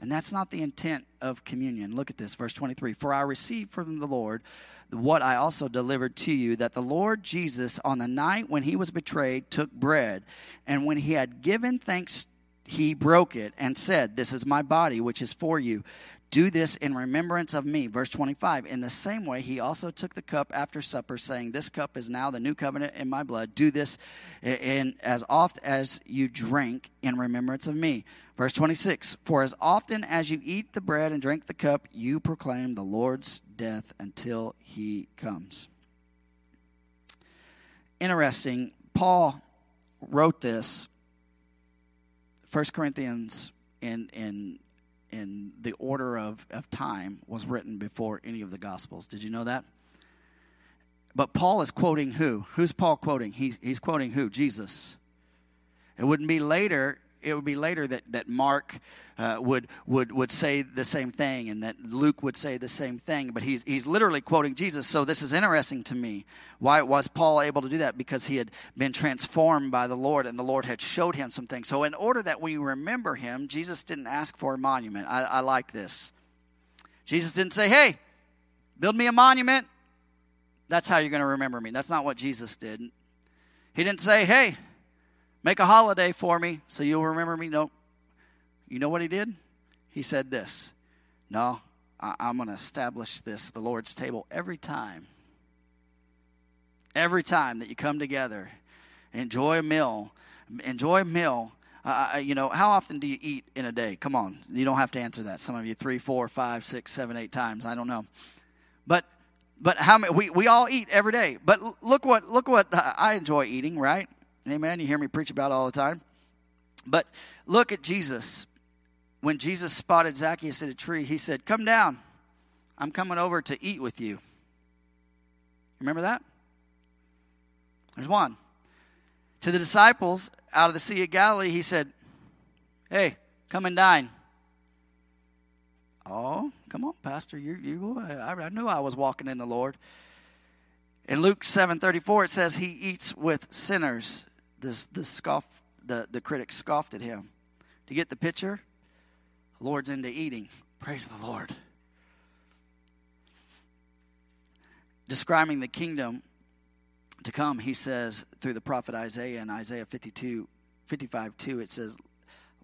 And that's not the intent of communion. Look at this, verse 23. For I received from the Lord what I also delivered to you that the Lord Jesus, on the night when he was betrayed, took bread. And when he had given thanks, he broke it and said, This is my body, which is for you. Do this in remembrance of me. Verse 25. In the same way, he also took the cup after supper, saying, This cup is now the new covenant in my blood. Do this in, as oft as you drink in remembrance of me. Verse 26. For as often as you eat the bread and drink the cup, you proclaim the Lord's death until he comes. Interesting. Paul wrote this, 1 Corinthians, in, in in the order of, of time was written before any of the Gospels. Did you know that? But Paul is quoting who? Who's Paul quoting? He's, he's quoting who? Jesus. It wouldn't be later it would be later that, that Mark uh, would, would, would say the same thing and that Luke would say the same thing, but he's, he's literally quoting Jesus. So this is interesting to me. Why was Paul able to do that? Because he had been transformed by the Lord and the Lord had showed him some things. So, in order that we remember him, Jesus didn't ask for a monument. I, I like this. Jesus didn't say, hey, build me a monument. That's how you're going to remember me. That's not what Jesus did. He didn't say, hey, Make a holiday for me so you'll remember me. No. You know what he did? He said this No, I, I'm going to establish this, the Lord's table, every time. Every time that you come together, enjoy a meal. Enjoy a meal. Uh, you know, how often do you eat in a day? Come on, you don't have to answer that. Some of you three, four, five, six, seven, eight times. I don't know, but but how many? We we all eat every day. But look what look what I enjoy eating. Right? Amen. You hear me preach about all the time. But look at Jesus. When Jesus spotted Zacchaeus at a tree, he said, Come down. I'm coming over to eat with you. Remember that? There's one. To the disciples out of the Sea of Galilee, he said, Hey, come and dine. Oh, come on, Pastor. You, you, I, I knew I was walking in the Lord. In Luke 7:34 it says he eats with sinners this the scoff the, the critics scoffed at him. To get the picture, the Lord's into eating. Praise the Lord. Describing the kingdom to come, he says through the prophet Isaiah in Isaiah 52, 55 2, it says,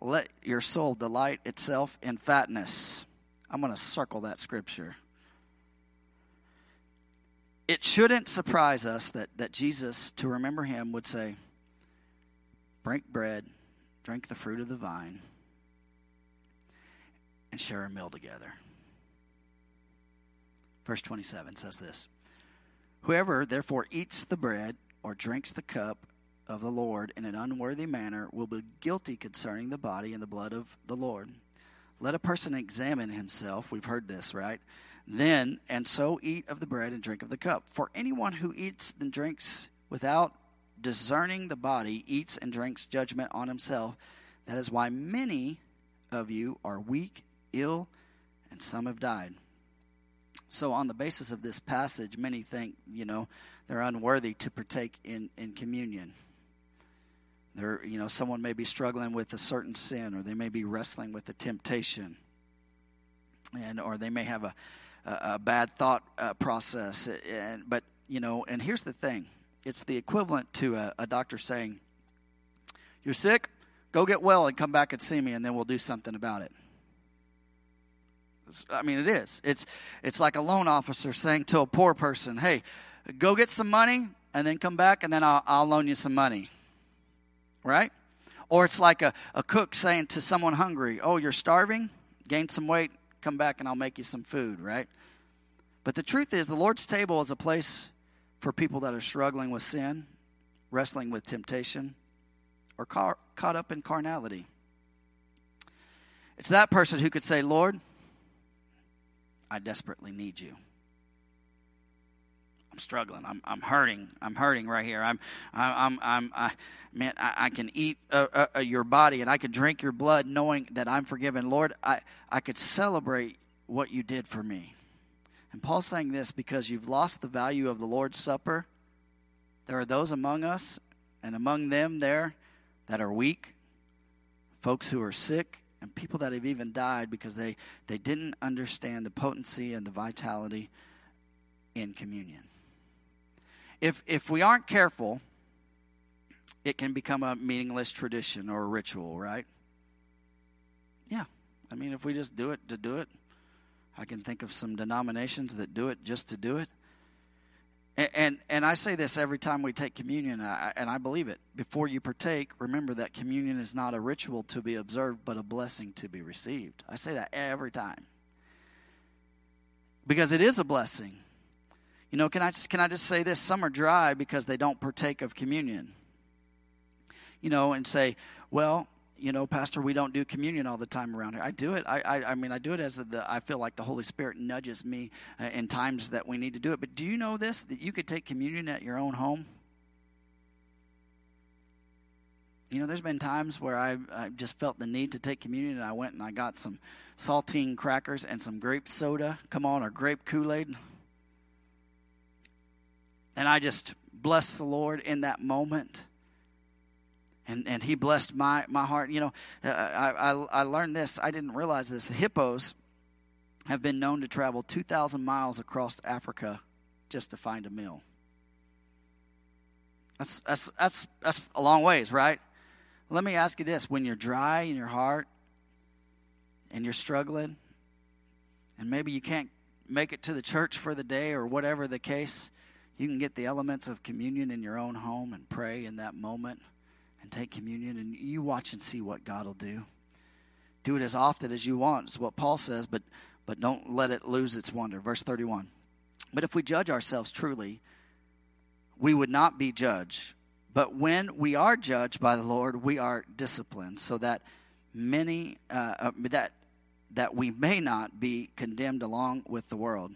Let your soul delight itself in fatness. I'm going to circle that scripture. It shouldn't surprise us that, that Jesus, to remember him, would say, break bread, drink the fruit of the vine, and share a meal together. Verse 27 says this Whoever therefore eats the bread or drinks the cup of the Lord in an unworthy manner will be guilty concerning the body and the blood of the Lord. Let a person examine himself. We've heard this, right? Then, and so eat of the bread and drink of the cup. For anyone who eats and drinks without discerning the body, eats and drinks judgment on himself. That is why many of you are weak, ill, and some have died. So, on the basis of this passage, many think, you know, they're unworthy to partake in, in communion. They're, you know, someone may be struggling with a certain sin, or they may be wrestling with a temptation, and or they may have a, a, a bad thought uh, process. And but you know, and here's the thing: it's the equivalent to a, a doctor saying, You're sick? Go get well and come back and see me, and then we'll do something about it. I mean, it is. It's, it's like a loan officer saying to a poor person, Hey, go get some money and then come back, and then I'll, I'll loan you some money. Right? Or it's like a, a cook saying to someone hungry, Oh, you're starving? Gain some weight, come back, and I'll make you some food, right? But the truth is, the Lord's table is a place for people that are struggling with sin, wrestling with temptation, or ca- caught up in carnality. It's that person who could say, Lord, I desperately need you. I'm struggling. I'm, I'm hurting. I'm hurting right here. I'm, I'm, I'm, I, man, I, I can eat uh, uh, your body and I can drink your blood knowing that I'm forgiven. Lord, I, I could celebrate what you did for me. And Paul's saying this because you've lost the value of the Lord's Supper. There are those among us and among them there that are weak, folks who are sick, and people that have even died because they, they didn't understand the potency and the vitality in communion. If, if we aren't careful, it can become a meaningless tradition or a ritual, right? Yeah. I mean, if we just do it to do it, I can think of some denominations that do it just to do it. And, and, and I say this every time we take communion, and I believe it. Before you partake, remember that communion is not a ritual to be observed, but a blessing to be received. I say that every time. Because it is a blessing. You know, can I, can I just say this? Some are dry because they don't partake of communion. You know, and say, well, you know, Pastor, we don't do communion all the time around here. I do it. I, I, I mean, I do it as the, I feel like the Holy Spirit nudges me uh, in times that we need to do it. But do you know this? That you could take communion at your own home? You know, there's been times where I, I just felt the need to take communion, and I went and I got some saltine crackers and some grape soda. Come on, or grape Kool Aid. And I just blessed the Lord in that moment and and he blessed my my heart. You know, uh, I, I I learned this. I didn't realize this. Hippos have been known to travel two thousand miles across Africa just to find a meal. That's that's that's that's a long ways, right? Let me ask you this: When you're dry in your heart and you're struggling, and maybe you can't make it to the church for the day or whatever the case, you can get the elements of communion in your own home and pray in that moment and take communion, and you watch and see what God will do. Do it as often as you want, is what Paul says, but, but don't let it lose its wonder. Verse 31. But if we judge ourselves truly, we would not be judged. But when we are judged by the Lord, we are disciplined, so that many uh, uh, that that we may not be condemned along with the world.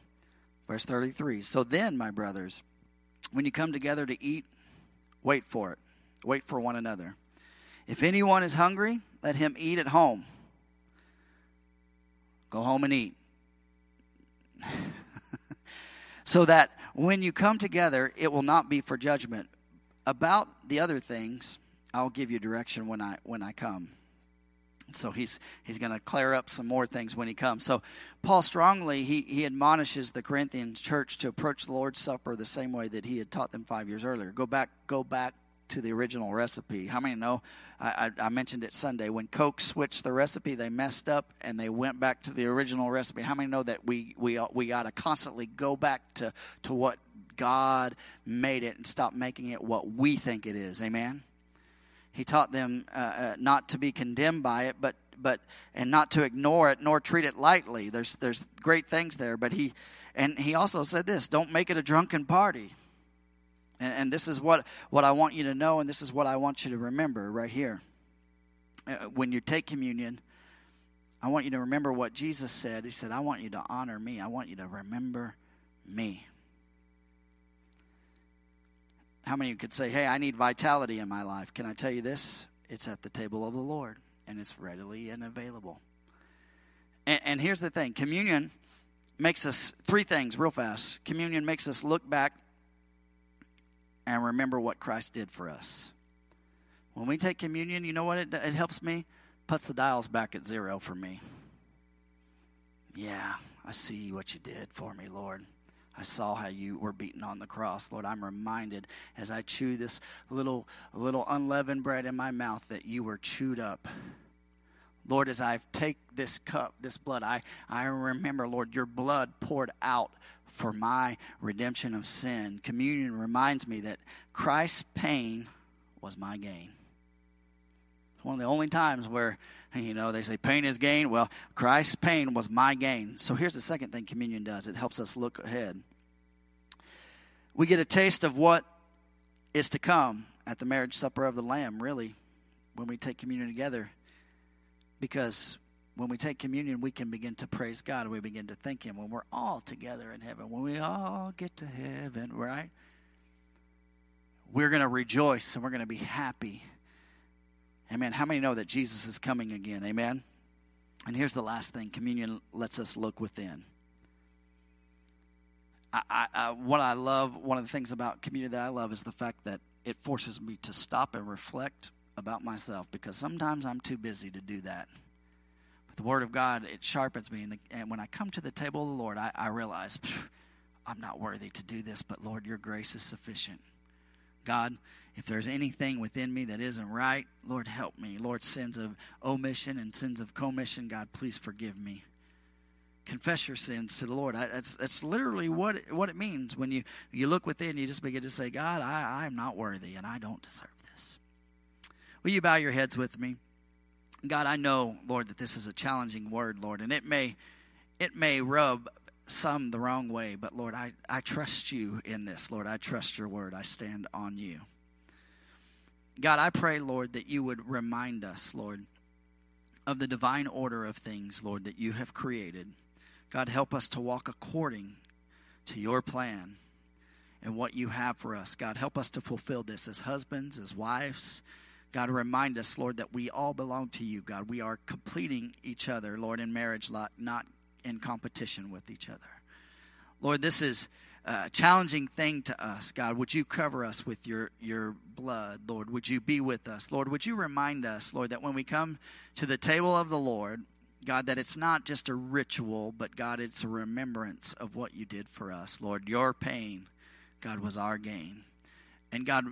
Verse 33. So then, my brothers, when you come together to eat, wait for it. Wait for one another. If anyone is hungry, let him eat at home. Go home and eat. so that when you come together, it will not be for judgment. About the other things, I'll give you direction when I when I come. So he's he's going to clear up some more things when he comes. So Paul strongly he he admonishes the Corinthian church to approach the Lord's Supper the same way that he had taught them five years earlier. Go back go back to the original recipe. How many know? I, I, I, mentioned it Sunday. When Coke switched the recipe, they messed up and they went back to the original recipe. How many know that we we we got to constantly go back to to what God made it and stop making it what we think it is? Amen. He taught them uh, uh, not to be condemned by it, but but and not to ignore it nor treat it lightly. There's there's great things there, but he and he also said this: don't make it a drunken party. And, and this is what, what I want you to know, and this is what I want you to remember right here. Uh, when you take communion, I want you to remember what Jesus said. He said, I want you to honor me, I want you to remember me. How many could say, Hey, I need vitality in my life? Can I tell you this? It's at the table of the Lord, and it's readily and available. And, and here's the thing communion makes us three things real fast. Communion makes us look back and remember what Christ did for us. When we take communion, you know what it, it helps me? Puts the dials back at zero for me. Yeah, I see what you did for me, Lord. I saw how you were beaten on the cross, Lord. I'm reminded as I chew this little little unleavened bread in my mouth that you were chewed up. Lord, as I take this cup, this blood, I, I remember, Lord, your blood poured out for my redemption of sin. Communion reminds me that Christ's pain was my gain. One of the only times where, you know, they say pain is gain. Well, Christ's pain was my gain. So here's the second thing communion does it helps us look ahead. We get a taste of what is to come at the marriage supper of the Lamb, really, when we take communion together. Because when we take communion, we can begin to praise God. We begin to thank Him when we're all together in heaven. When we all get to heaven, right? We're going to rejoice and we're going to be happy. Amen. How many know that Jesus is coming again? Amen. And here's the last thing communion lets us look within. I, I, I, what I love, one of the things about communion that I love is the fact that it forces me to stop and reflect about myself because sometimes I'm too busy to do that. The Word of God, it sharpens me. And, the, and when I come to the table of the Lord, I, I realize I'm not worthy to do this, but Lord, your grace is sufficient. God, if there's anything within me that isn't right, Lord, help me. Lord, sins of omission and sins of commission, God, please forgive me. Confess your sins to the Lord. I, that's, that's literally what it, what it means when you, you look within, you just begin to say, God, I, I'm not worthy and I don't deserve this. Will you bow your heads with me? God, I know, Lord, that this is a challenging word, Lord, and it may it may rub some the wrong way, but Lord, I, I trust you in this. Lord, I trust your word. I stand on you. God, I pray, Lord, that you would remind us, Lord, of the divine order of things, Lord, that you have created. God, help us to walk according to your plan and what you have for us. God, help us to fulfill this as husbands, as wives. God, remind us, Lord, that we all belong to you, God. We are completing each other, Lord, in marriage, not in competition with each other. Lord, this is a challenging thing to us. God, would you cover us with your, your blood, Lord? Would you be with us? Lord, would you remind us, Lord, that when we come to the table of the Lord, God, that it's not just a ritual, but God, it's a remembrance of what you did for us. Lord, your pain, God, was our gain. And God,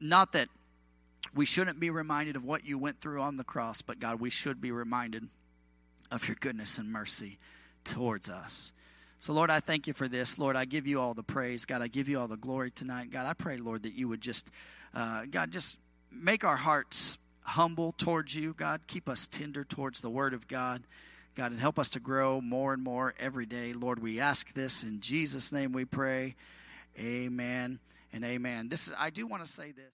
not that we shouldn't be reminded of what you went through on the cross, but God, we should be reminded of your goodness and mercy towards us. So, Lord, I thank you for this. Lord, I give you all the praise. God, I give you all the glory tonight. God, I pray, Lord, that you would just, uh, God, just make our hearts humble towards you. God, keep us tender towards the word of God. God, and help us to grow more and more every day. Lord, we ask this in Jesus' name we pray. Amen and amen. This is, I do want to say this.